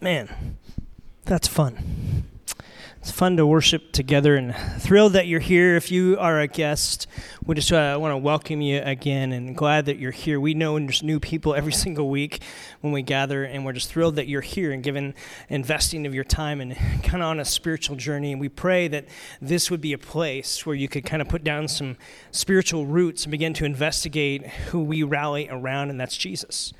Man, that's fun. It's fun to worship together and thrilled that you're here. If you are a guest, we just uh, want to welcome you again and glad that you're here. We know there's new people every single week when we gather, and we're just thrilled that you're here and given investing of your time and kind of on a spiritual journey. And we pray that this would be a place where you could kind of put down some spiritual roots and begin to investigate who we rally around, and that's Jesus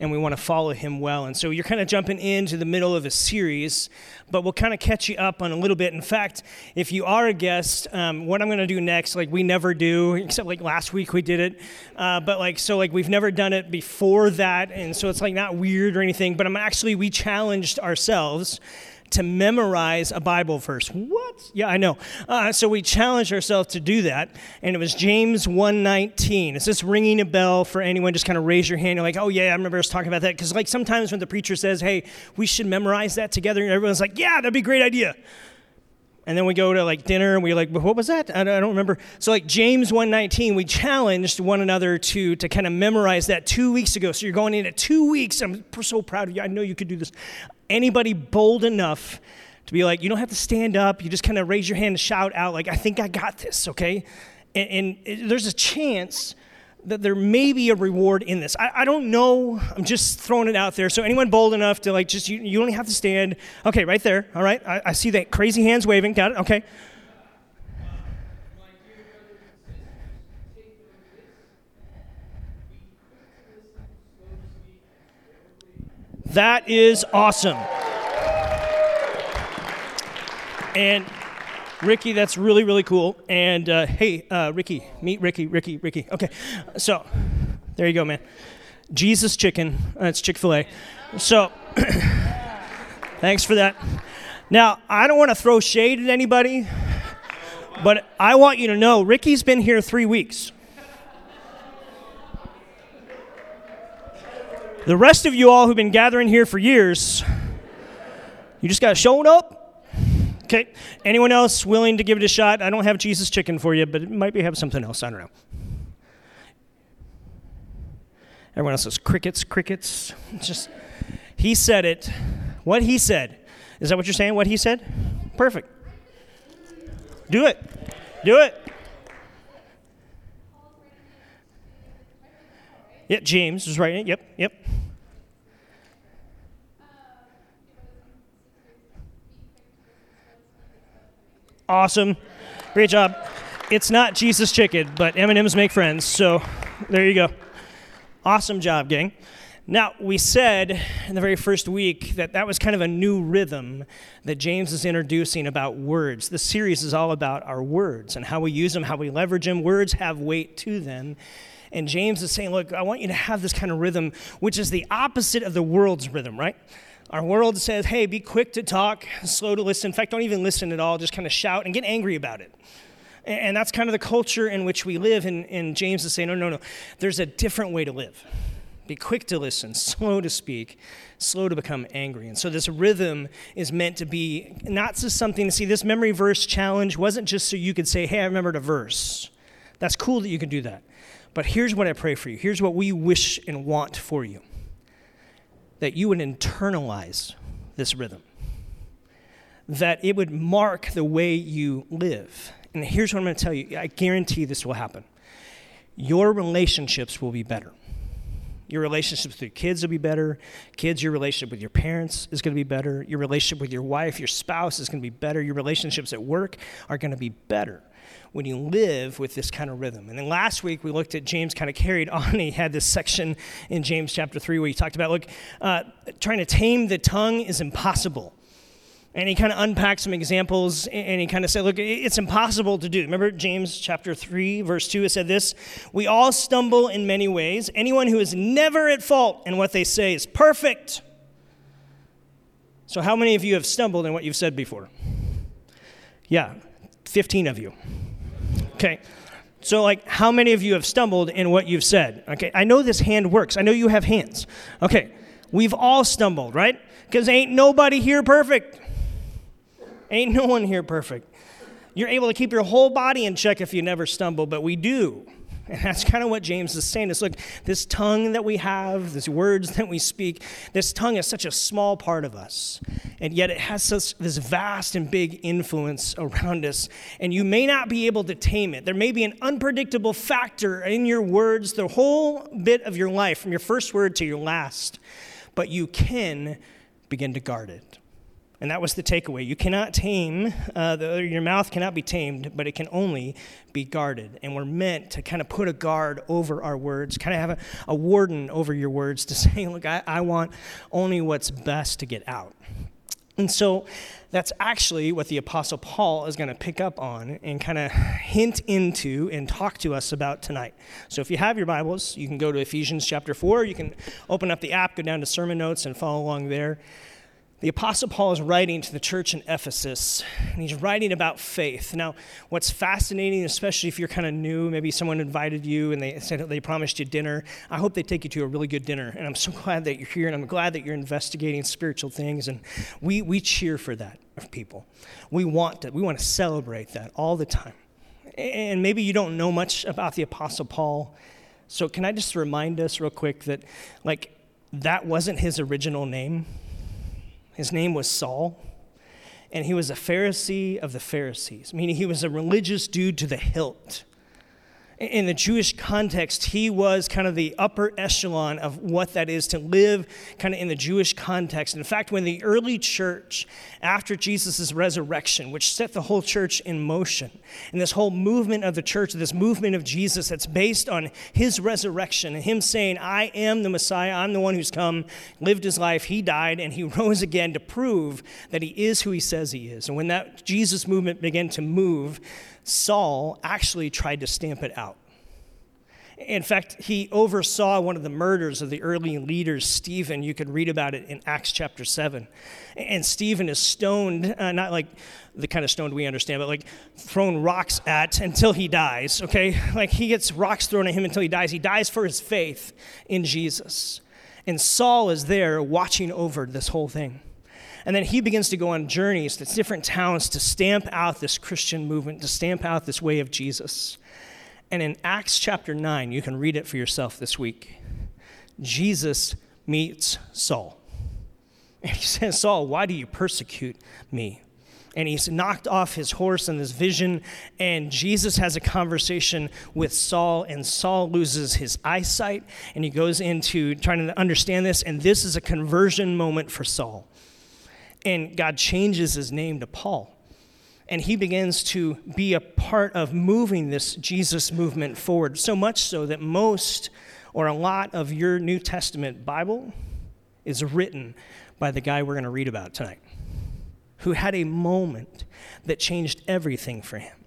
and we want to follow him well. And so you're kind of jumping into the middle of a series, but we'll kind of catch you up on a little bit. In fact, if you are a guest, um, what I'm going to do next, like we never do, except like last week we did it, uh, but like, so like we've never done it before that. And so it's like not weird or anything, but I'm actually, we challenged ourselves to memorize a Bible verse. What? Yeah, I know. Uh, so we challenged ourselves to do that, and it was James 1:19. Is this ringing a bell for anyone? Just kind of raise your hand. You're like, oh yeah, I remember us talking about that. Because like sometimes when the preacher says, hey, we should memorize that together, everyone's like, yeah, that'd be a great idea. And then we go to like dinner and we're like, what was that? I don't remember. So like James 119, we challenged one another to, to kind of memorize that two weeks ago. So you're going into two weeks. I'm so proud of you. I know you could do this. Anybody bold enough to be like, you don't have to stand up. You just kind of raise your hand and shout out like, I think I got this, okay? And, and there's a chance that there may be a reward in this. I, I, don't know. I'm just throwing it out there. So anyone bold enough to like just you, you only have to stand. Okay, right there. All right. I, I see that crazy hands waving. Got it. Okay. That is awesome. And Ricky, that's really, really cool. And uh, hey, uh, Ricky, meet Ricky, Ricky, Ricky. Okay, so there you go, man. Jesus chicken. That's Chick fil A. So thanks for that. Now, I don't want to throw shade at anybody, but I want you to know Ricky's been here three weeks. The rest of you all who've been gathering here for years, you just got shown up Okay. Anyone else willing to give it a shot? I don't have Jesus chicken for you, but it might be have something else. I don't know. Everyone else says crickets, crickets. Just he said it. What he said. Is that what you're saying? What he said? Perfect. Do it. Do it. Yep, James was right. Yep, yep. Awesome. Great job. It's not Jesus chicken, but M&Ms make friends. So there you go. Awesome job, gang. Now, we said in the very first week that that was kind of a new rhythm that James is introducing about words. The series is all about our words and how we use them, how we leverage them. Words have weight to them. And James is saying, Look, I want you to have this kind of rhythm, which is the opposite of the world's rhythm, right? Our world says, hey, be quick to talk, slow to listen. In fact, don't even listen at all, just kind of shout and get angry about it. And that's kind of the culture in which we live. And, and James is saying, no, no, no. There's a different way to live. Be quick to listen, slow to speak, slow to become angry. And so this rhythm is meant to be not just something to see. This memory verse challenge wasn't just so you could say, hey, I remembered a verse. That's cool that you can do that. But here's what I pray for you. Here's what we wish and want for you that you would internalize this rhythm, that it would mark the way you live. And here's what I'm going to tell you I guarantee this will happen. Your relationships will be better. Your relationships with your kids will be better. Kids, your relationship with your parents is going to be better. Your relationship with your wife, your spouse is going to be better. Your relationships at work are going to be better when you live with this kind of rhythm. And then last week we looked at James kind of carried on. He had this section in James chapter 3 where he talked about, look, uh, trying to tame the tongue is impossible. And he kind of unpacked some examples and he kind of said, look, it's impossible to do. Remember James chapter 3, verse 2, it said this We all stumble in many ways. Anyone who is never at fault in what they say is perfect. So, how many of you have stumbled in what you've said before? Yeah, 15 of you. Okay. So, like, how many of you have stumbled in what you've said? Okay, I know this hand works. I know you have hands. Okay, we've all stumbled, right? Because ain't nobody here perfect. Ain't no one here perfect. You're able to keep your whole body in check if you never stumble, but we do. And that's kind of what James is saying is look, this tongue that we have, these words that we speak, this tongue is such a small part of us. And yet it has such this vast and big influence around us. And you may not be able to tame it. There may be an unpredictable factor in your words the whole bit of your life, from your first word to your last. But you can begin to guard it. And that was the takeaway. You cannot tame, uh, the, your mouth cannot be tamed, but it can only be guarded. And we're meant to kind of put a guard over our words, kind of have a, a warden over your words to say, look, I, I want only what's best to get out. And so that's actually what the Apostle Paul is going to pick up on and kind of hint into and talk to us about tonight. So if you have your Bibles, you can go to Ephesians chapter 4. You can open up the app, go down to sermon notes, and follow along there. The Apostle Paul is writing to the church in Ephesus, and he's writing about faith. Now, what's fascinating, especially if you're kind of new, maybe someone invited you and they said they promised you dinner. I hope they take you to a really good dinner. And I'm so glad that you're here, and I'm glad that you're investigating spiritual things. And we, we cheer for that of people. We want to, we want to celebrate that all the time. And maybe you don't know much about the Apostle Paul. So, can I just remind us real quick that, like, that wasn't his original name? His name was Saul, and he was a Pharisee of the Pharisees, meaning he was a religious dude to the hilt in the Jewish context, he was kind of the upper echelon of what that is to live kind of in the Jewish context. In fact, when the early church, after Jesus' resurrection, which set the whole church in motion, and this whole movement of the church, this movement of Jesus that's based on his resurrection and him saying, I am the Messiah, I'm the one who's come, lived his life, he died, and he rose again to prove that he is who he says he is. And when that Jesus movement began to move, Saul actually tried to stamp it out. In fact, he oversaw one of the murders of the early leaders, Stephen. You can read about it in Acts chapter 7. And Stephen is stoned, uh, not like the kind of stoned we understand, but like thrown rocks at until he dies, okay? Like he gets rocks thrown at him until he dies. He dies for his faith in Jesus. And Saul is there watching over this whole thing. And then he begins to go on journeys to different towns to stamp out this Christian movement, to stamp out this way of Jesus. And in Acts chapter 9, you can read it for yourself this week. Jesus meets Saul. And he says, Saul, why do you persecute me? And he's knocked off his horse in this vision, and Jesus has a conversation with Saul, and Saul loses his eyesight, and he goes into trying to understand this, and this is a conversion moment for Saul. And God changes his name to Paul. And he begins to be a part of moving this Jesus movement forward, so much so that most or a lot of your New Testament Bible is written by the guy we're going to read about tonight, who had a moment that changed everything for him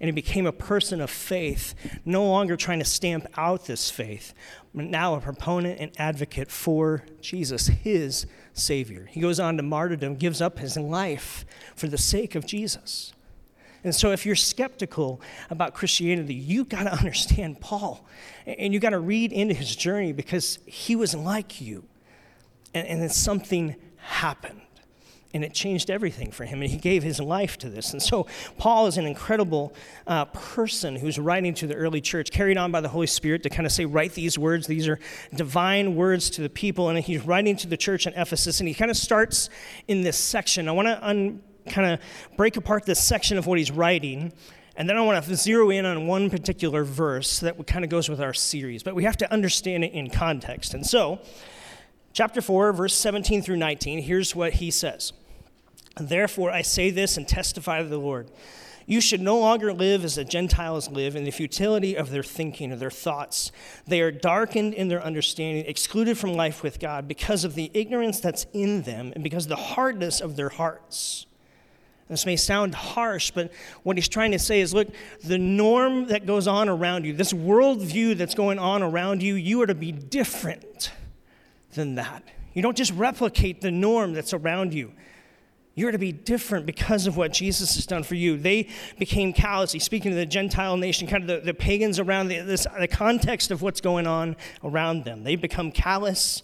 and he became a person of faith, no longer trying to stamp out this faith, but now a proponent and advocate for Jesus, his Savior. He goes on to martyrdom, gives up his life for the sake of Jesus. And so, if you're skeptical about Christianity, you've got to understand Paul. And you've got to read into his journey because he was like you. And, and then something happened and it changed everything for him. And he gave his life to this. And so, Paul is an incredible uh, person who's writing to the early church, carried on by the Holy Spirit to kind of say, write these words. These are divine words to the people. And he's writing to the church in Ephesus. And he kind of starts in this section. I want to un- kind of break apart this section of what he's writing. And then I want to zero in on one particular verse that kind of goes with our series. But we have to understand it in context. And so, chapter 4, verse 17 through 19, here's what he says. Therefore, I say this and testify to the Lord. You should no longer live as the Gentiles live in the futility of their thinking or their thoughts. They are darkened in their understanding, excluded from life with God because of the ignorance that's in them and because of the hardness of their hearts. This may sound harsh, but what he's trying to say is look, the norm that goes on around you, this worldview that's going on around you, you are to be different than that. You don't just replicate the norm that's around you. You're to be different because of what Jesus has done for you. They became callous. He's speaking to the Gentile nation, kind of the, the pagans around the, this, the context of what's going on around them. They become callous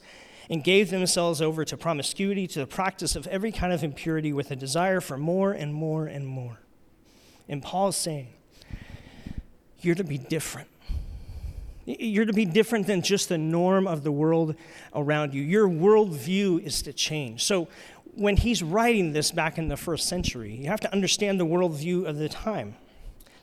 and gave themselves over to promiscuity, to the practice of every kind of impurity with a desire for more and more and more. And Paul's saying, You're to be different. You're to be different than just the norm of the world around you. Your worldview is to change. So, when he's writing this back in the first century, you have to understand the worldview of the time.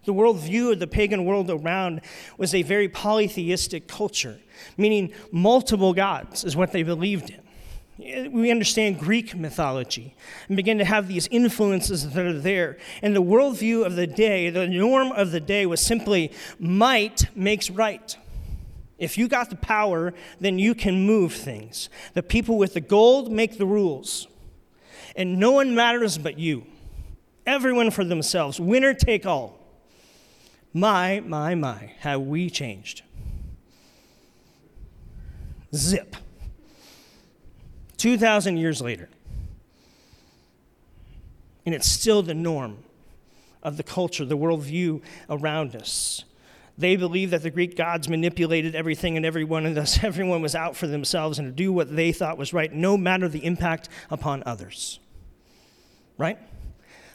The worldview of the pagan world around was a very polytheistic culture, meaning multiple gods is what they believed in. We understand Greek mythology and begin to have these influences that are there. And the worldview of the day, the norm of the day was simply might makes right. If you got the power, then you can move things. The people with the gold make the rules. And no one matters but you. Everyone for themselves. Winner take all. My, my, my, have we changed. Zip. 2,000 years later. And it's still the norm of the culture, the worldview around us. They believed that the Greek gods manipulated everything and everyone, and thus everyone was out for themselves and to do what they thought was right, no matter the impact upon others. Right?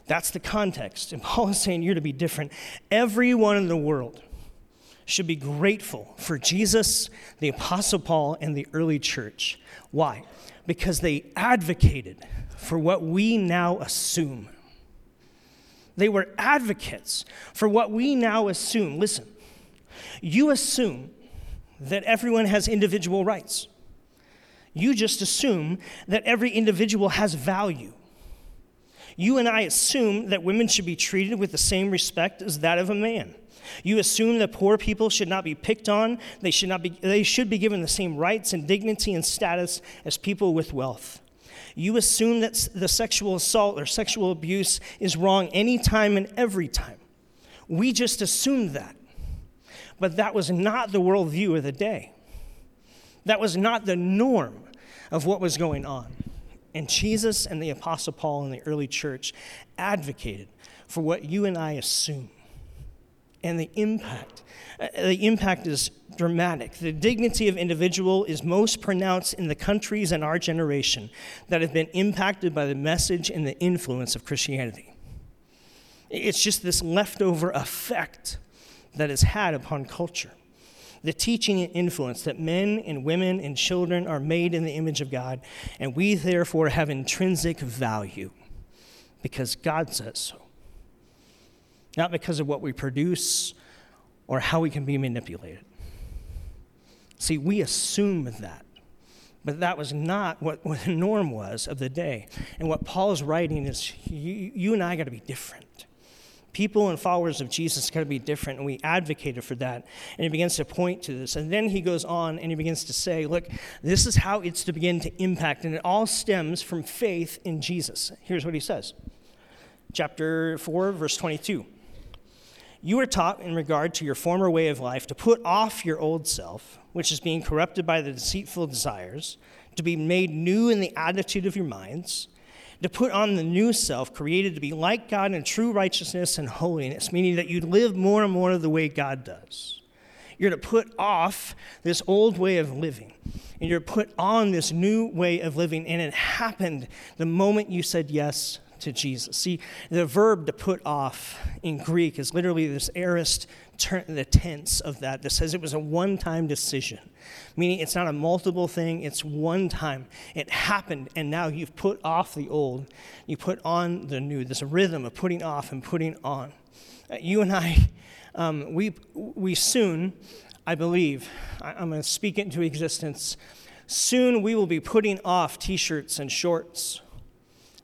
That's the context. And Paul is saying you're to be different. Everyone in the world should be grateful for Jesus, the Apostle Paul, and the early church. Why? Because they advocated for what we now assume. They were advocates for what we now assume. Listen, you assume that everyone has individual rights. You just assume that every individual has value. You and I assume that women should be treated with the same respect as that of a man. You assume that poor people should not be picked on, they should, not be, they should be given the same rights and dignity and status as people with wealth. You assume that the sexual assault or sexual abuse is wrong any time and every time. We just assume that. But that was not the worldview of the day. That was not the norm of what was going on. And Jesus and the Apostle Paul and the early church advocated for what you and I assume. And the impact, uh, the impact is dramatic. The dignity of individual is most pronounced in the countries in our generation that have been impacted by the message and the influence of Christianity. It's just this leftover effect that it's had upon culture. The teaching and influence that men and women and children are made in the image of God, and we therefore have intrinsic value because God says so. Not because of what we produce or how we can be manipulated. See, we assume that. But that was not what, what the norm was of the day. And what Paul is writing is you, you and I got to be different people and followers of Jesus got to be different, and we advocated for that. And he begins to point to this. And then he goes on and he begins to say, look, this is how it's to begin to impact, and it all stems from faith in Jesus. Here's what he says chapter 4, verse 22. You were taught in regard to your former way of life to put off your old self, which is being corrupted by the deceitful desires, to be made new in the attitude of your minds to put on the new self, created to be like God in true righteousness and holiness, meaning that you live more and more the way God does. You're to put off this old way of living, and you're put on this new way of living. And it happened the moment you said yes to Jesus. See, the verb to put off in Greek is literally this aorist turn, the tense of that that says it was a one time decision, meaning it's not a multiple thing, it's one time. It happened, and now you've put off the old, you put on the new. This rhythm of putting off and putting on. Uh, you and I, um, we, we soon, I believe, I, I'm going to speak into existence. Soon we will be putting off t shirts and shorts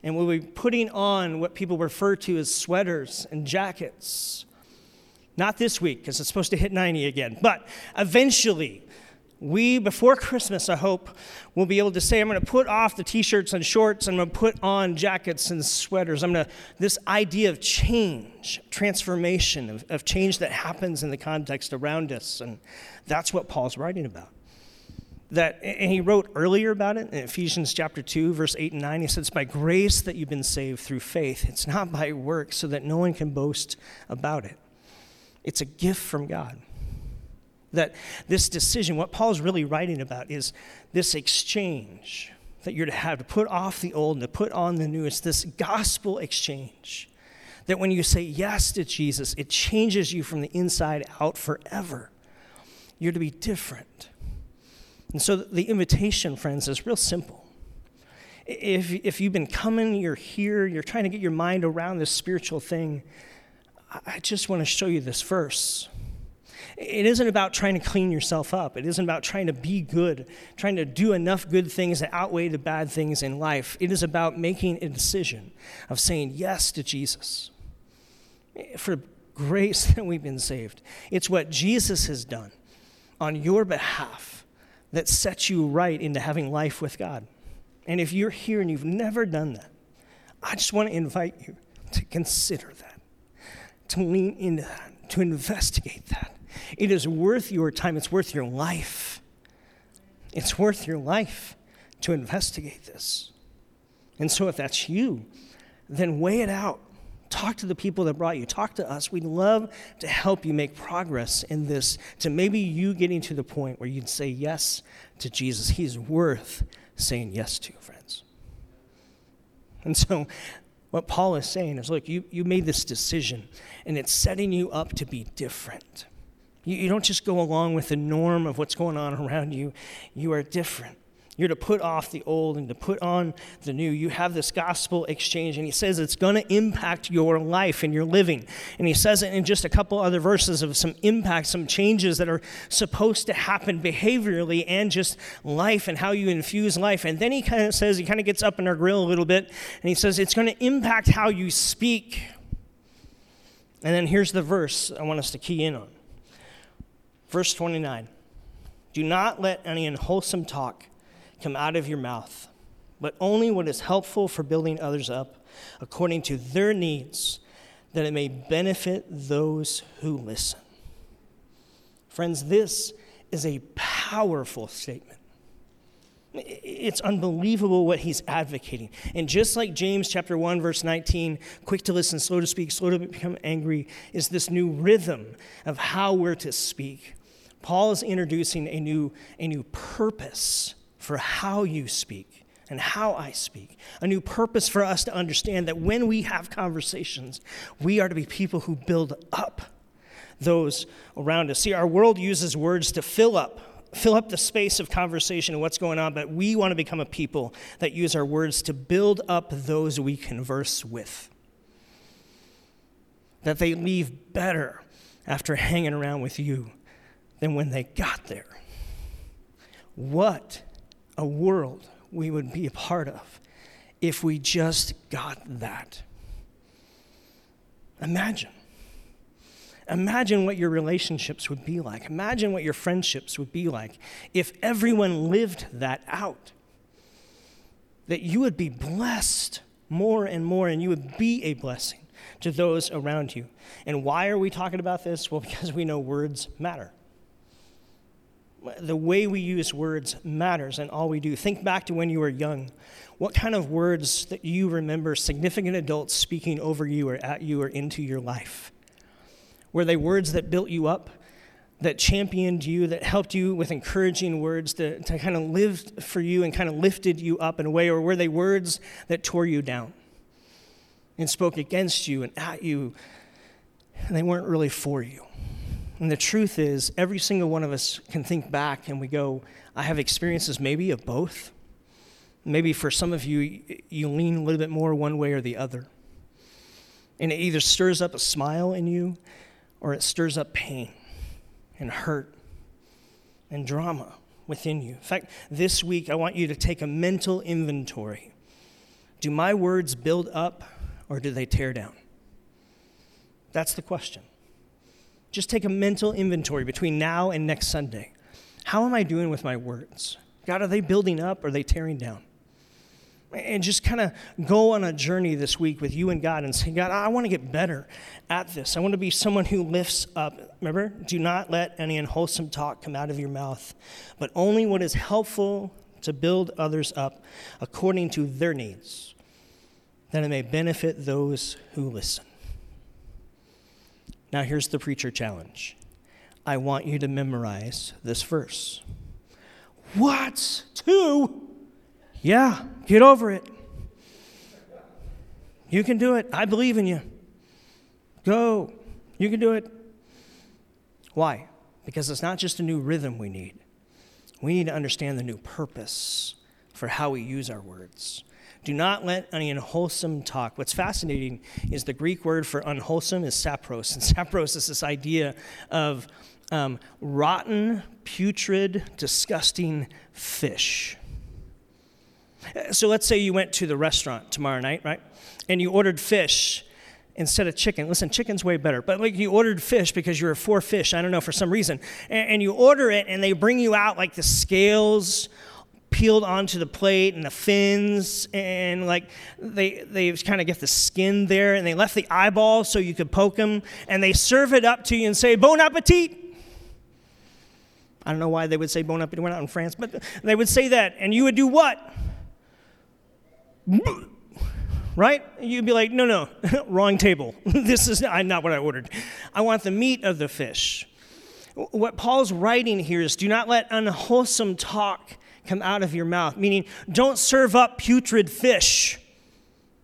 and we'll be putting on what people refer to as sweaters and jackets. Not this week, because it's supposed to hit 90 again, but eventually, we, before Christmas, I hope, will be able to say, I'm going to put off the t shirts and shorts, and I'm going to put on jackets and sweaters. I'm going to, this idea of change, transformation, of, of change that happens in the context around us. And that's what Paul's writing about that, and he wrote earlier about it in Ephesians chapter 2, verse 8 and 9. He says, By grace that you've been saved through faith. It's not by works, so that no one can boast about it. It's a gift from God. That this decision, what Paul's really writing about is this exchange that you're to have to put off the old and to put on the new. It's this gospel exchange. That when you say yes to Jesus, it changes you from the inside out forever. You're to be different. And so the invitation, friends, is real simple. If, if you've been coming, you're here, you're trying to get your mind around this spiritual thing, I just want to show you this verse. It isn't about trying to clean yourself up. It isn't about trying to be good, trying to do enough good things that outweigh the bad things in life. It is about making a decision of saying yes to Jesus. For grace that we've been saved. It's what Jesus has done on your behalf that sets you right into having life with God. And if you're here and you've never done that, I just want to invite you to consider that, to lean into that, to investigate that. It is worth your time, it's worth your life. It's worth your life to investigate this. And so, if that's you, then weigh it out. Talk to the people that brought you. Talk to us. We'd love to help you make progress in this, to maybe you getting to the point where you'd say yes to Jesus. He's worth saying yes to, friends. And so, what Paul is saying is look, you, you made this decision, and it's setting you up to be different. You, you don't just go along with the norm of what's going on around you, you are different. You're to put off the old and to put on the new. You have this gospel exchange, and he says it's going to impact your life and your living. And he says it in just a couple other verses of some impact, some changes that are supposed to happen behaviorally and just life and how you infuse life. And then he kind of says, he kind of gets up in our grill a little bit, and he says it's going to impact how you speak. And then here's the verse I want us to key in on. Verse 29 Do not let any unwholesome talk come out of your mouth, but only what is helpful for building others up according to their needs, that it may benefit those who listen. Friends, this is a powerful statement. It's unbelievable what he's advocating. And just like James chapter 1 verse 19, quick to listen, slow to speak, slow to become angry is this new rhythm of how we're to speak. Paul is introducing a new a new purpose for how you speak and how I speak. A new purpose for us to understand that when we have conversations, we are to be people who build up those around us. See, our world uses words to fill up fill up the space of conversation and what's going on, but we want to become a people that use our words to build up those we converse with. That they leave better after hanging around with you than when they got there. What a world we would be a part of if we just got that. Imagine. Imagine what your relationships would be like. Imagine what your friendships would be like if everyone lived that out. That you would be blessed more and more, and you would be a blessing to those around you. And why are we talking about this? Well, because we know words matter the way we use words matters in all we do. Think back to when you were young. What kind of words that you remember significant adults speaking over you or at you or into your life? Were they words that built you up, that championed you, that helped you with encouraging words to, to kind of live for you and kind of lifted you up in a way? Or were they words that tore you down and spoke against you and at you, and they weren't really for you? And the truth is, every single one of us can think back and we go, I have experiences maybe of both. Maybe for some of you, you lean a little bit more one way or the other. And it either stirs up a smile in you or it stirs up pain and hurt and drama within you. In fact, this week, I want you to take a mental inventory. Do my words build up or do they tear down? That's the question. Just take a mental inventory between now and next Sunday. How am I doing with my words? God, are they building up or are they tearing down? And just kind of go on a journey this week with you and God and say, God, I want to get better at this. I want to be someone who lifts up. Remember, do not let any unwholesome talk come out of your mouth, but only what is helpful to build others up according to their needs, that it may benefit those who listen. Now, here's the preacher challenge I want you to memorize this verse. What? Two? Yeah, get over it. You can do it. I believe in you. Go. You can do it. Why? Because it's not just a new rhythm we need, we need to understand the new purpose for how we use our words. Do not let any unwholesome talk. What's fascinating is the Greek word for unwholesome is sapros. And sapros is this idea of um, rotten, putrid, disgusting fish. So let's say you went to the restaurant tomorrow night, right? And you ordered fish instead of chicken. Listen, chicken's way better, but like you ordered fish because you're for fish, I don't know, for some reason. And, and you order it and they bring you out like the scales peeled onto the plate and the fins and like they they kind of get the skin there and they left the eyeball so you could poke them and they serve it up to you and say bon appetit i don't know why they would say bon appetit we're not in france but they would say that and you would do what right? You'd be like, no, no, wrong table. this is not what I ordered. I want the meat of the fish. What Paul's writing here is do not let unwholesome talk come out of your mouth, meaning don't serve up putrid fish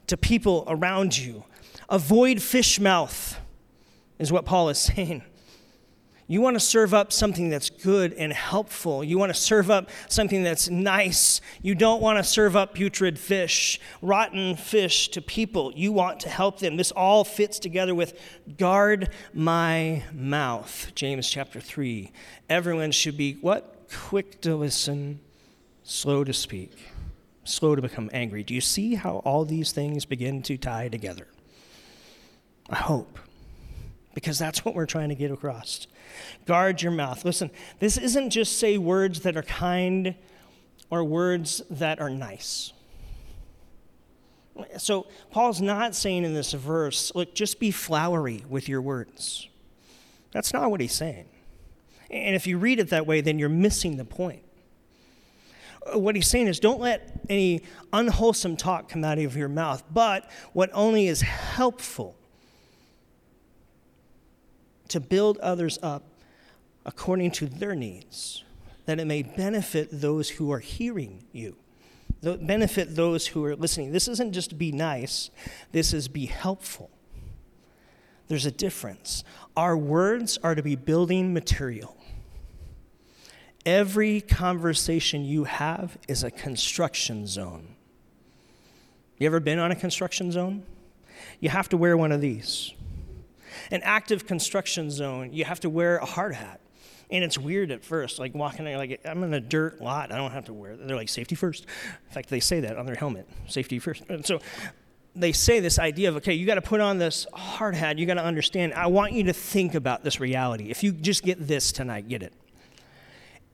to people around you. Avoid fish mouth, is what Paul is saying. You want to serve up something that's good and helpful. You want to serve up something that's nice. You don't want to serve up putrid fish, rotten fish to people. You want to help them. This all fits together with guard my mouth. James chapter 3. Everyone should be what? Quick to listen, slow to speak, slow to become angry. Do you see how all these things begin to tie together? I hope because that's what we're trying to get across. Guard your mouth. Listen, this isn't just say words that are kind or words that are nice. So, Paul's not saying in this verse, look, just be flowery with your words. That's not what he's saying. And if you read it that way, then you're missing the point. What he's saying is don't let any unwholesome talk come out of your mouth, but what only is helpful to build others up according to their needs, that it may benefit those who are hearing you, benefit those who are listening. This isn't just be nice, this is be helpful. There's a difference. Our words are to be building material. Every conversation you have is a construction zone. You ever been on a construction zone? You have to wear one of these an active construction zone, you have to wear a hard hat. And it's weird at first, like walking like I'm in a dirt lot, I don't have to wear it. They're like, safety first. In fact, they say that on their helmet, safety first. And so they say this idea of, okay, you got to put on this hard hat, you got to understand. I want you to think about this reality. If you just get this tonight, get it.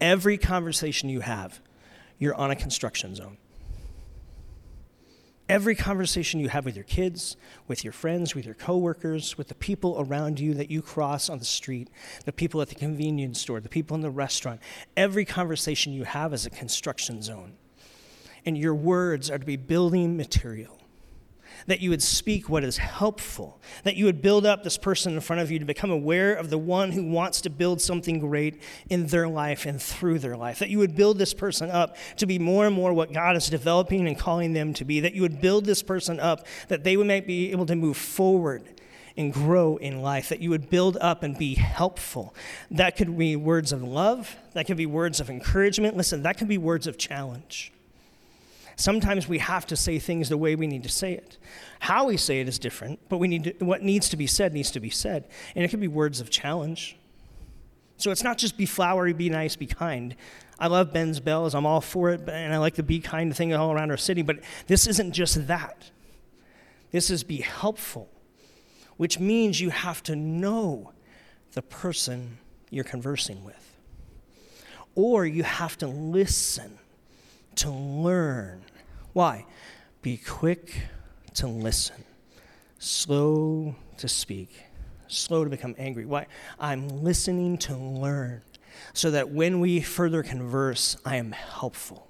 Every conversation you have, you're on a construction zone. Every conversation you have with your kids, with your friends, with your coworkers, with the people around you that you cross on the street, the people at the convenience store, the people in the restaurant, every conversation you have is a construction zone. And your words are to be building material that you would speak what is helpful, that you would build up this person in front of you to become aware of the one who wants to build something great in their life and through their life, that you would build this person up to be more and more what God is developing and calling them to be, that you would build this person up that they might be able to move forward and grow in life, that you would build up and be helpful. That could be words of love, that could be words of encouragement. Listen, that could be words of challenge. Sometimes we have to say things the way we need to say it. How we say it is different, but we need to, what needs to be said needs to be said. And it could be words of challenge. So it's not just be flowery, be nice, be kind. I love Ben's bells, I'm all for it, and I like the be kind thing all around our city, but this isn't just that. This is be helpful, which means you have to know the person you're conversing with. Or you have to listen to learn. Why? Be quick to listen, slow to speak, slow to become angry. Why? I'm listening to learn so that when we further converse, I am helpful.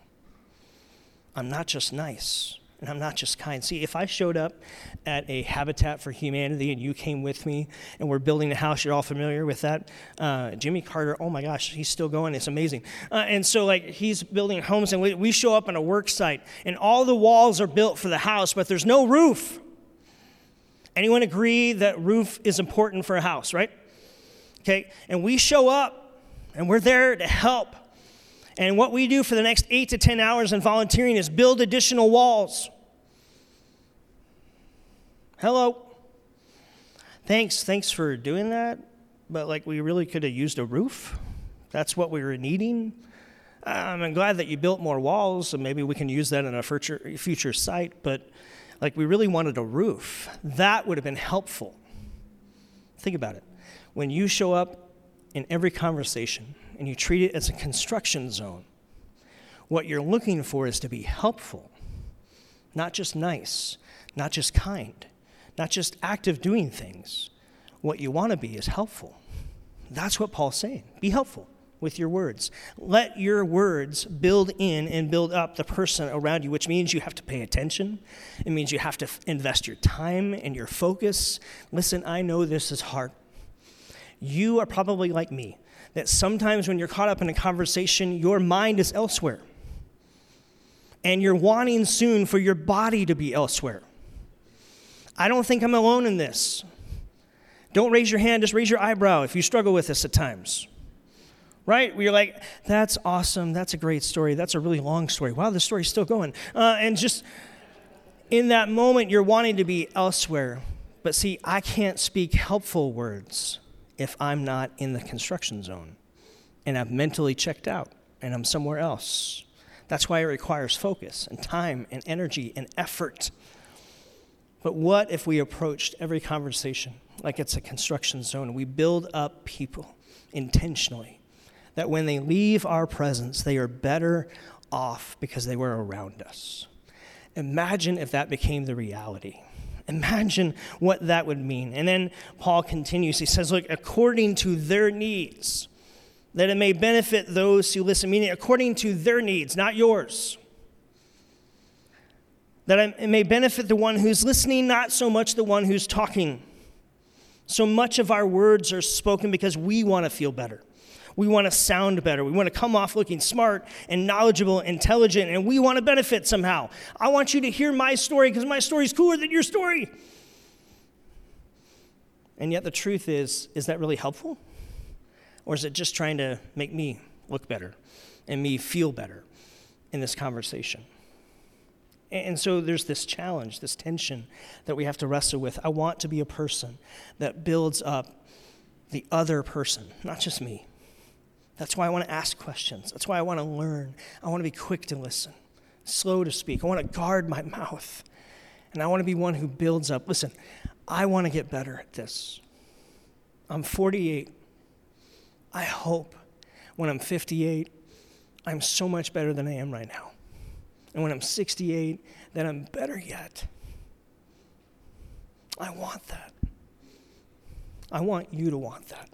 I'm not just nice and I'm not just kind. See, if I showed up at a Habitat for Humanity and you came with me and we're building a house, you're all familiar with that. Uh, Jimmy Carter, oh my gosh, he's still going. It's amazing. Uh, and so, like, he's building homes, and we, we show up on a work site, and all the walls are built for the house, but there's no roof. Anyone agree that roof is important for a house, right? Okay, and we show up and we're there to help. And what we do for the next eight to 10 hours in volunteering is build additional walls. Hello. Thanks, thanks for doing that. But like, we really could have used a roof. That's what we were needing. Um, I'm glad that you built more walls, and maybe we can use that in a future, future site. But like, we really wanted a roof. That would have been helpful. Think about it. When you show up in every conversation and you treat it as a construction zone, what you're looking for is to be helpful, not just nice, not just kind, not just active doing things. What you want to be is helpful. That's what Paul's saying. Be helpful with your words. Let your words build in and build up the person around you, which means you have to pay attention. It means you have to invest your time and your focus. Listen, I know this is hard. You are probably like me, that sometimes when you're caught up in a conversation, your mind is elsewhere. And you're wanting soon for your body to be elsewhere. I don't think I'm alone in this. Don't raise your hand, just raise your eyebrow if you struggle with this at times. Right? Where you're like, that's awesome. That's a great story. That's a really long story. Wow, the story's still going. Uh, and just in that moment, you're wanting to be elsewhere. But see, I can't speak helpful words if I'm not in the construction zone and I've mentally checked out and I'm somewhere else. That's why it requires focus and time and energy and effort. But what if we approached every conversation like it's a construction zone? We build up people intentionally that when they leave our presence, they are better off because they were around us. Imagine if that became the reality. Imagine what that would mean. And then Paul continues. He says, Look, according to their needs, that it may benefit those who listen, meaning according to their needs, not yours. That it may benefit the one who's listening, not so much the one who's talking. So much of our words are spoken because we want to feel better. We want to sound better. We want to come off looking smart and knowledgeable, intelligent, and we want to benefit somehow. I want you to hear my story because my story is cooler than your story. And yet the truth is, is that really helpful? Or is it just trying to make me look better and me feel better in this conversation? And so there's this challenge, this tension that we have to wrestle with. I want to be a person that builds up the other person, not just me. That's why I want to ask questions. That's why I want to learn. I want to be quick to listen, slow to speak. I want to guard my mouth. And I want to be one who builds up. Listen, I want to get better at this. I'm 48. I hope when I'm 58, I'm so much better than I am right now. And when I'm 68, that I'm better yet. I want that. I want you to want that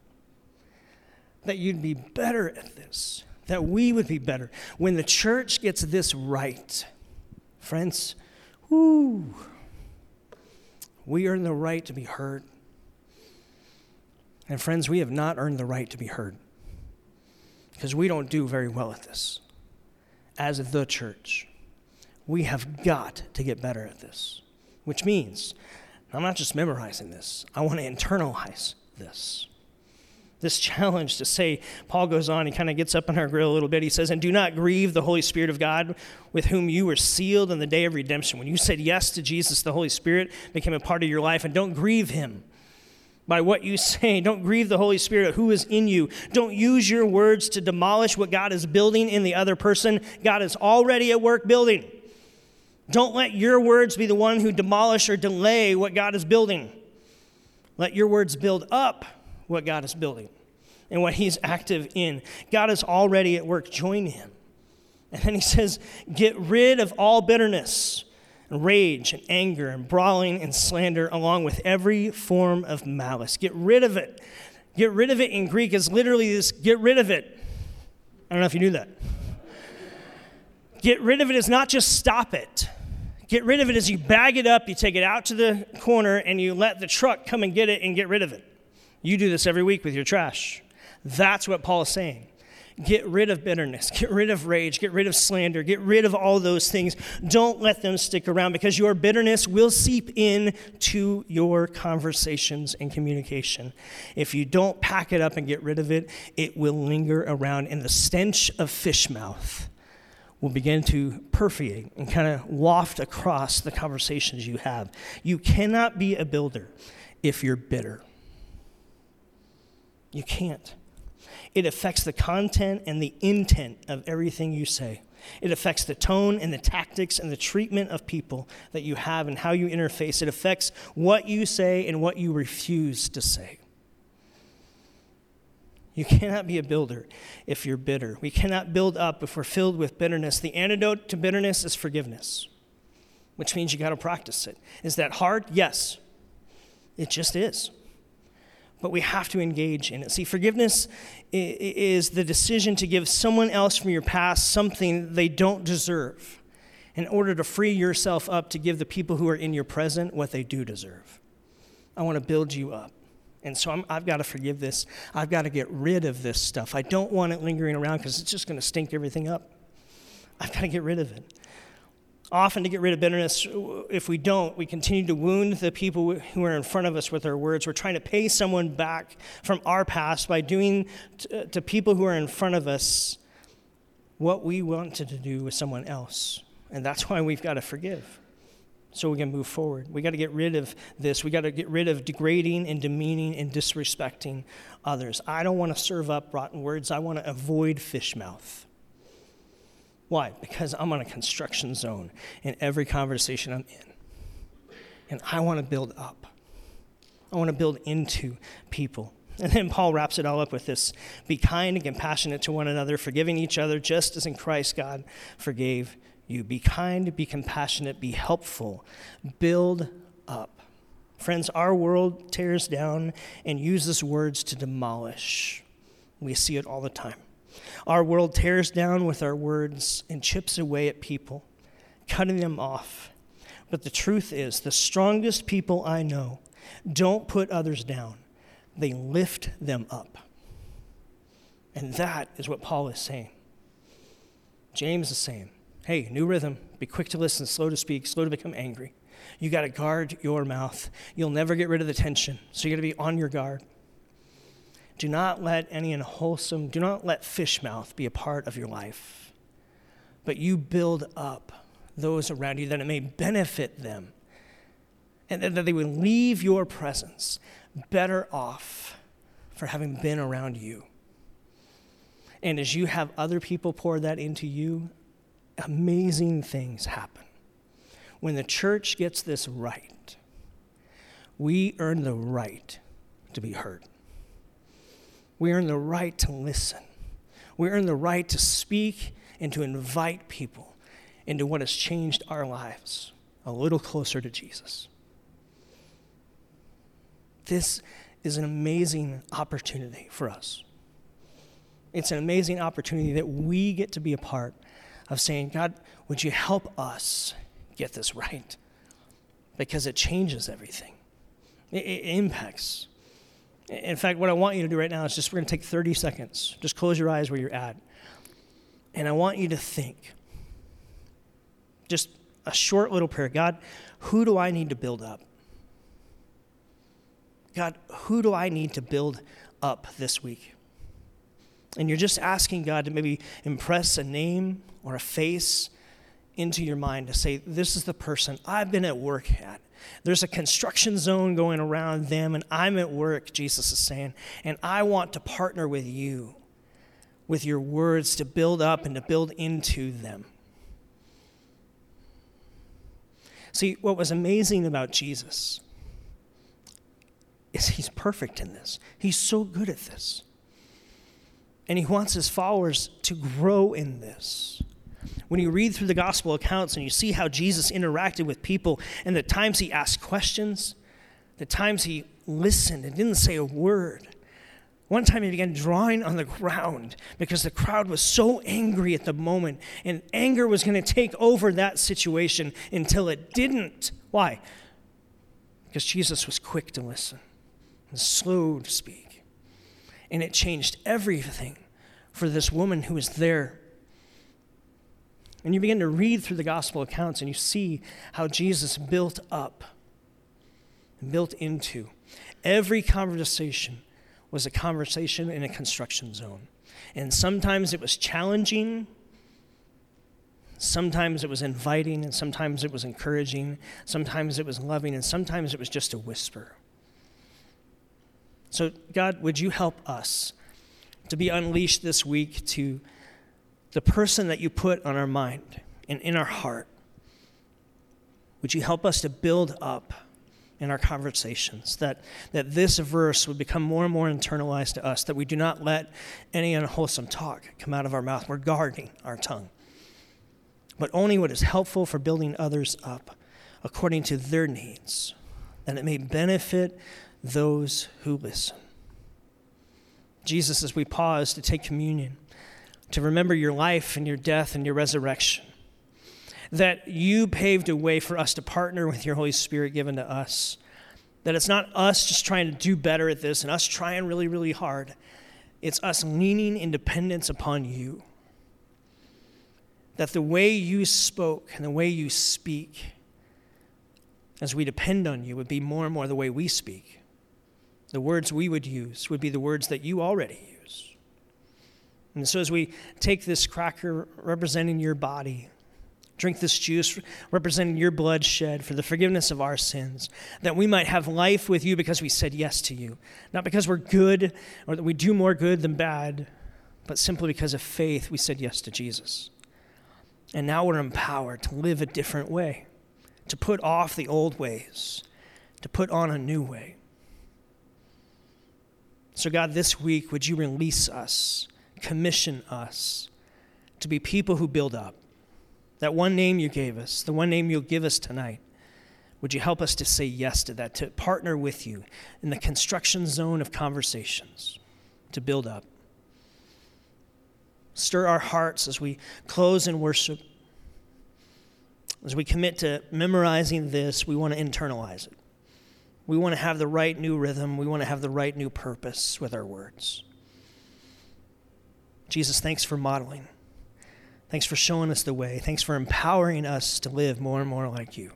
that you'd be better at this, that we would be better. When the church gets this right, friends, whoo, we earn the right to be heard. And friends, we have not earned the right to be heard because we don't do very well at this as the church. We have got to get better at this, which means I'm not just memorizing this, I want to internalize this this challenge to say, Paul goes on, he kind of gets up on our grill a little bit. He says, And do not grieve the Holy Spirit of God with whom you were sealed in the day of redemption. When you said yes to Jesus, the Holy Spirit became a part of your life, and don't grieve him by what you say. Don't grieve the Holy Spirit who is in you. Don't use your words to demolish what God is building in the other person. God is already at work building. Don't let your words be the one who demolish or delay what God is building. Let your words build up what God is building and what He's active in. God is already at work. Join Him. And then He says, Get rid of all bitterness, and rage, and anger, and brawling, and slander, along with every form of malice. Get rid of it. Get rid of it in Greek is literally this get rid of it. I don't know if you knew that. Get rid of it is not just stop it. Get rid of it is you bag it up, you take it out to the corner, and you let the truck come and get it and get rid of it. You do this every week with your trash. That's what Paul is saying. Get rid of bitterness, get rid of rage, get rid of slander, get rid of all those things. Don't let them stick around because your bitterness will seep in to your conversations and communication. If you don't pack it up and get rid of it, it will linger around, and the stench of fish mouth will begin to permeate and kind of waft across the conversations you have. You cannot be a builder if you're bitter. You can't. It affects the content and the intent of everything you say. It affects the tone and the tactics and the treatment of people that you have and how you interface. It affects what you say and what you refuse to say. You cannot be a builder if you're bitter. We cannot build up if we're filled with bitterness. The antidote to bitterness is forgiveness, which means you got to practice it. Is that hard? Yes. It just is. But we have to engage in it. See, forgiveness is the decision to give someone else from your past something they don't deserve in order to free yourself up to give the people who are in your present what they do deserve. I want to build you up. And so i have got to forgive this. I've got to get rid of this stuff. I don't want it lingering around because it's just going to stink everything up. I've got to get rid of it. Often, to get rid of bitterness, if we don't, we continue to wound the people who are in front of us with our words. We're trying to pay someone back from our past by doing to, to people who are in front of us what we wanted to do with someone else. And that's why we've got to forgive so we can move forward. We got to get rid of this. We got to get rid of degrading and demeaning and disrespecting others. I don't want to serve up rotten words. I want to avoid fish mouth. Why? Because I'm on a construction zone in every conversation I'm in. And I want to build up. I want to build into people. And then Paul wraps it all up with this Be kind and compassionate to one another, forgiving each other just as in Christ God forgave you. Be kind, be compassionate, be helpful, build up. Friends, our world tears down and uses words to demolish. We see it all the time. Our world tears down with our words and chips away at people, cutting them off. But the truth is, the strongest people I know don't put others down, they lift them up. And that is what Paul is saying. James is saying, hey, new rhythm. Be quick to listen, slow to speak, slow to become angry. You got to guard your mouth. You'll never get rid of the tension, so you got to be on your guard. Do not let any unwholesome, do not let fish mouth be a part of your life. But you build up those around you that it may benefit them and that they will leave your presence better off for having been around you. And as you have other people pour that into you, amazing things happen. When the church gets this right, we earn the right to be heard. We earn the right to listen. We earn the right to speak and to invite people into what has changed our lives a little closer to Jesus. This is an amazing opportunity for us. It's an amazing opportunity that we get to be a part of saying, God, would you help us get this right? Because it changes everything, it, it impacts. In fact, what I want you to do right now is just we're going to take 30 seconds. Just close your eyes where you're at. And I want you to think just a short little prayer God, who do I need to build up? God, who do I need to build up this week? And you're just asking God to maybe impress a name or a face into your mind to say, This is the person I've been at work at. There's a construction zone going around them, and I'm at work, Jesus is saying, and I want to partner with you with your words to build up and to build into them. See, what was amazing about Jesus is he's perfect in this. He's so good at this. And he wants his followers to grow in this when you read through the gospel accounts and you see how Jesus interacted with people and the times he asked questions, the times he listened and didn't say a word. One time he began drawing on the ground because the crowd was so angry at the moment, and anger was going to take over that situation until it didn't. Why? Because Jesus was quick to listen and slow to speak. And it changed everything for this woman who was there. And you begin to read through the gospel accounts and you see how Jesus built up, built into. Every conversation was a conversation in a construction zone. And sometimes it was challenging, sometimes it was inviting, and sometimes it was encouraging, sometimes it was loving, and sometimes it was just a whisper. So, God, would you help us to be unleashed this week to the person that you put on our mind and in our heart? Would you help us to build up in our conversations, that, that this verse would become more and more internalized to us, that we do not let any unwholesome talk come out of our mouth. We're guarding our tongue, but only what is helpful for building others up according to their needs, that it may benefit those who listen. Jesus, as we pause to take communion, to remember your life and your death and your resurrection, that you paved a way for us to partner with your Holy Spirit given to us. That it's not us just trying to do better at this and us trying really, really hard. It's us leaning in dependence upon you. That the way you spoke and the way you speak, as we depend on you, would be more and more the way we speak. The words we would use would be the words that you already. And so, as we take this cracker representing your body, drink this juice representing your blood shed for the forgiveness of our sins, that we might have life with you because we said yes to you. Not because we're good or that we do more good than bad, but simply because of faith we said yes to Jesus. And now we're empowered to live a different way, to put off the old ways, to put on a new way. So, God, this week, would you release us, commission us to be people who build up? that one name you gave us, the one name you'll give us tonight, would you help us to say yes to that, to partner with you in the construction zone of conversations, to build up? Stir our hearts as we close in worship. As we commit to memorizing this, we want to internalize it. We want to have the right new rhythm. We want to have the right new purpose with our words. Jesus, thanks for modeling. Thanks for showing us the way. Thanks for empowering us to live more and more like you.